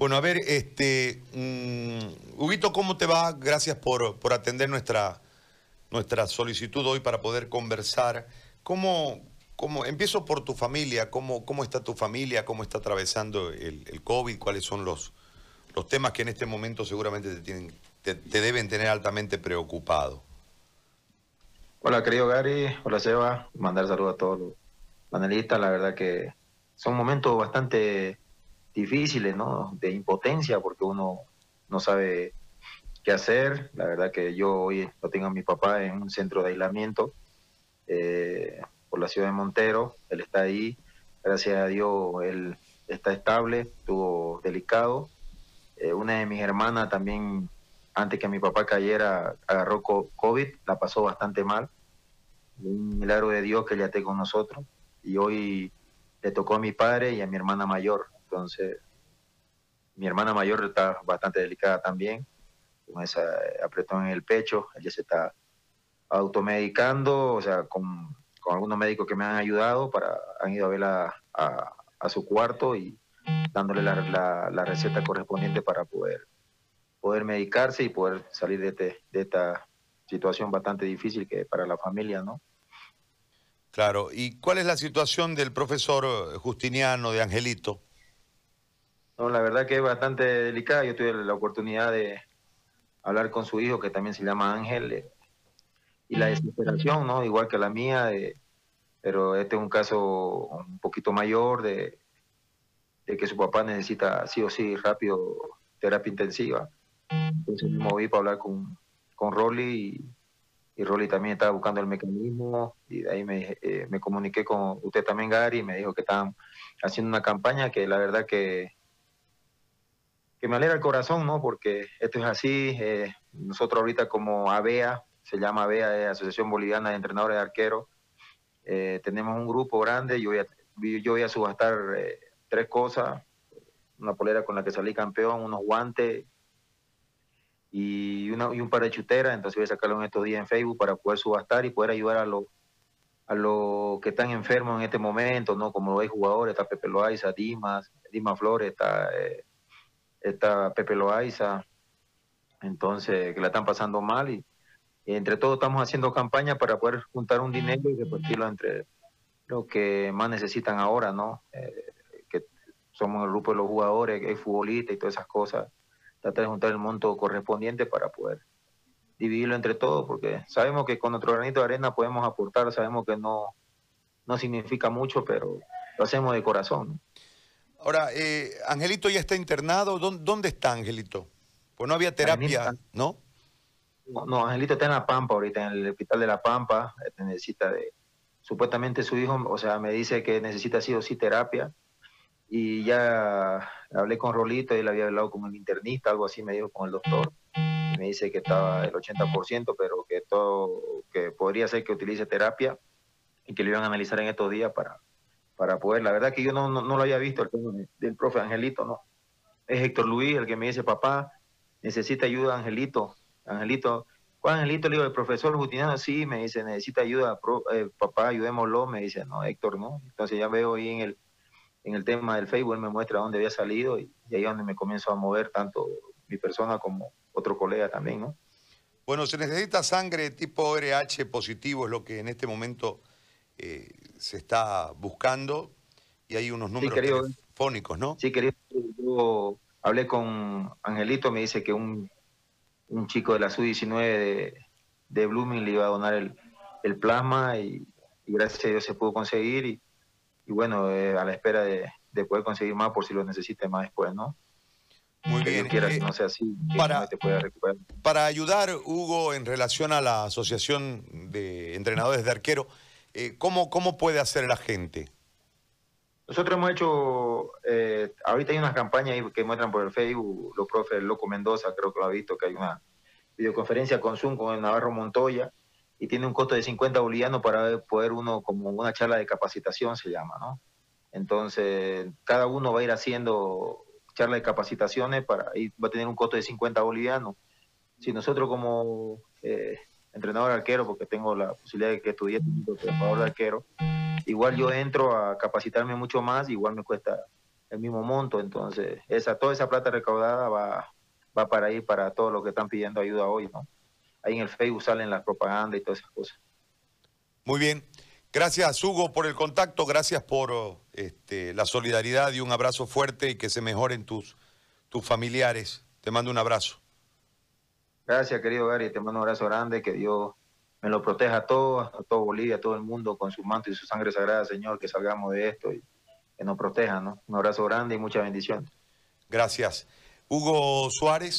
Bueno, a ver, este, mm, Huguito, ¿cómo te va? Gracias por, por atender nuestra, nuestra solicitud hoy para poder conversar. ¿Cómo, cómo, empiezo por tu familia, ¿cómo, cómo está tu familia? ¿Cómo está atravesando el, COVID? ¿Cuáles son los, los temas que en este momento seguramente te, tienen, te, deben tener altamente preocupado? Hola, querido Gary. Hola, Seba. Mandar saludos a todos los panelistas. La verdad que son momentos bastante difíciles, ¿no? De impotencia, porque uno no sabe qué hacer. La verdad que yo hoy lo tengo a mi papá en un centro de aislamiento eh, por la ciudad de Montero. Él está ahí. Gracias a Dios, él está estable, estuvo delicado. Eh, una de mis hermanas también, antes que mi papá cayera, agarró COVID, la pasó bastante mal. Un milagro de Dios que ella esté con nosotros. Y hoy le tocó a mi padre y a mi hermana mayor. Entonces, mi hermana mayor está bastante delicada también, con ese apretón en el pecho, ella se está automedicando, o sea, con, algunos médicos que me han ayudado, para han ido a verla a, su cuarto y dándole la, receta correspondiente para poder, poder medicarse y poder salir de, este, de esta situación bastante difícil que para la familia, ¿no? Claro, ¿y cuál es la situación del profesor Justiniano de Angelito? No, la verdad que es bastante delicada. Yo tuve la oportunidad de hablar con su hijo, que también se llama Ángel, eh, y la desesperación, ¿no? Igual que la mía, pero este es un caso un poquito mayor de, que su papá necesita sí o sí rápido terapia intensiva. Entonces me moví para hablar con, con Rolly y, Rolly también estaba buscando el mecanismo y de ahí me, eh, me comuniqué con usted también, Gary, y me dijo que estaban haciendo una campaña que la verdad que que me alegra el corazón, ¿no? Porque esto es así. Eh, nosotros ahorita como ABEA, se llama ABEA, Asociación Boliviana de Entrenadores de Arqueros, eh, tenemos un grupo grande. Yo voy a, subastar eh, tres cosas. Una polera con la que salí campeón, unos guantes y un par de chuteras. Entonces voy a sacarlo en estos días en Facebook para poder subastar y poder ayudar a los a los que están enfermos en este momento, ¿no? Como hay jugadores, está Pepe Loaiza, Dimas, Dimas Flores, está está Pepe Loaiza, entonces que la están pasando mal y, entre todos estamos haciendo campaña para poder juntar un dinero y repartirlo entre los que más necesitan ahora, ¿no? Eh, que somos el grupo de los jugadores, que hay futbolistas y todas esas cosas, tratar de juntar el monto correspondiente para poder dividirlo entre todos, porque sabemos que con nuestro granito de arena podemos aportar, sabemos que no, no significa mucho, pero lo hacemos de corazón. Ahora, eh, Angelito ya está internado. ¿Dónde, está Angelito? Pues no había terapia, ¿no? ¿no? Angelito está en La Pampa ahorita, en el hospital de La Pampa. Este, necesita de. Supuestamente su hijo, o sea, me dice que necesita sí o sí terapia. Y ya hablé con Rolito, y él había hablado con el internista, algo así me dijo con el doctor. me dice que estaba el 80%, pero que todo, que podría ser que utilice terapia y que lo iban a analizar en estos días para, para poder. La verdad que yo no, no, lo había visto el del profe Angelito, ¿no? Es Héctor Luis el que me dice, papá, necesita ayuda Angelito. Angelito, ¿cuál Angelito? Le digo, el profesor Justiniano, sí, me dice, necesita ayuda, eh, papá, ayudémoslo. Me dice, no, Héctor, no. Entonces ya veo ahí en el, en el tema del Facebook, él me muestra dónde había salido y, ahí es donde me comienzo a mover tanto mi persona como otro colega también, ¿no? Bueno, se necesita sangre tipo RH positivo, es lo que en este momento eh, se está buscando y hay unos números telefónicos, ¿no? Sí, querido, yo hablé con Angelito, me dice que un, un chico de la SU-19 de, de, Blooming le iba a donar el, el plasma y, gracias a Dios se pudo conseguir y, y bueno, eh, a la espera de, de, poder conseguir más por si lo necesite más después, ¿no? Muy bien. Quiera, eh, no sea así, para, para ayudar, Hugo, en relación a la Asociación de Entrenadores de Arquero, eh, ¿cómo, ¿Cómo puede hacer la gente? Nosotros hemos hecho, eh, ahorita hay unas campañas que muestran por el Facebook, los profes Loco Mendoza, creo que lo ha visto, que hay una videoconferencia con Zoom con el Navarro Montoya y tiene un costo de 50 bolivianos para poder uno, como una charla de capacitación se llama, ¿no? Entonces, cada uno va a ir haciendo charlas de capacitaciones para y va a tener un costo de 50 bolivianos. Si nosotros como eh, entrenador arquero, porque tengo la posibilidad de que estudie como de arquero. Igual yo entro a capacitarme mucho más, igual me cuesta el mismo monto, entonces esa toda esa plata recaudada va, va para ir para todos los que están pidiendo ayuda hoy, ¿no? Ahí en el Facebook salen las propagandas y todas esas cosas. Muy bien. Gracias, Hugo, por el contacto. Gracias por este, la solidaridad y un abrazo fuerte y que se mejoren tus, tus familiares. Te mando un abrazo. Gracias, querido Gary. Te mando un abrazo grande. Que Dios me lo proteja a todos, a todo Bolivia, a todo el mundo con su manto y su sangre sagrada, Señor. Que salgamos de esto y que nos proteja, ¿no? Un abrazo grande y muchas bendiciones. Gracias. Hugo Suárez.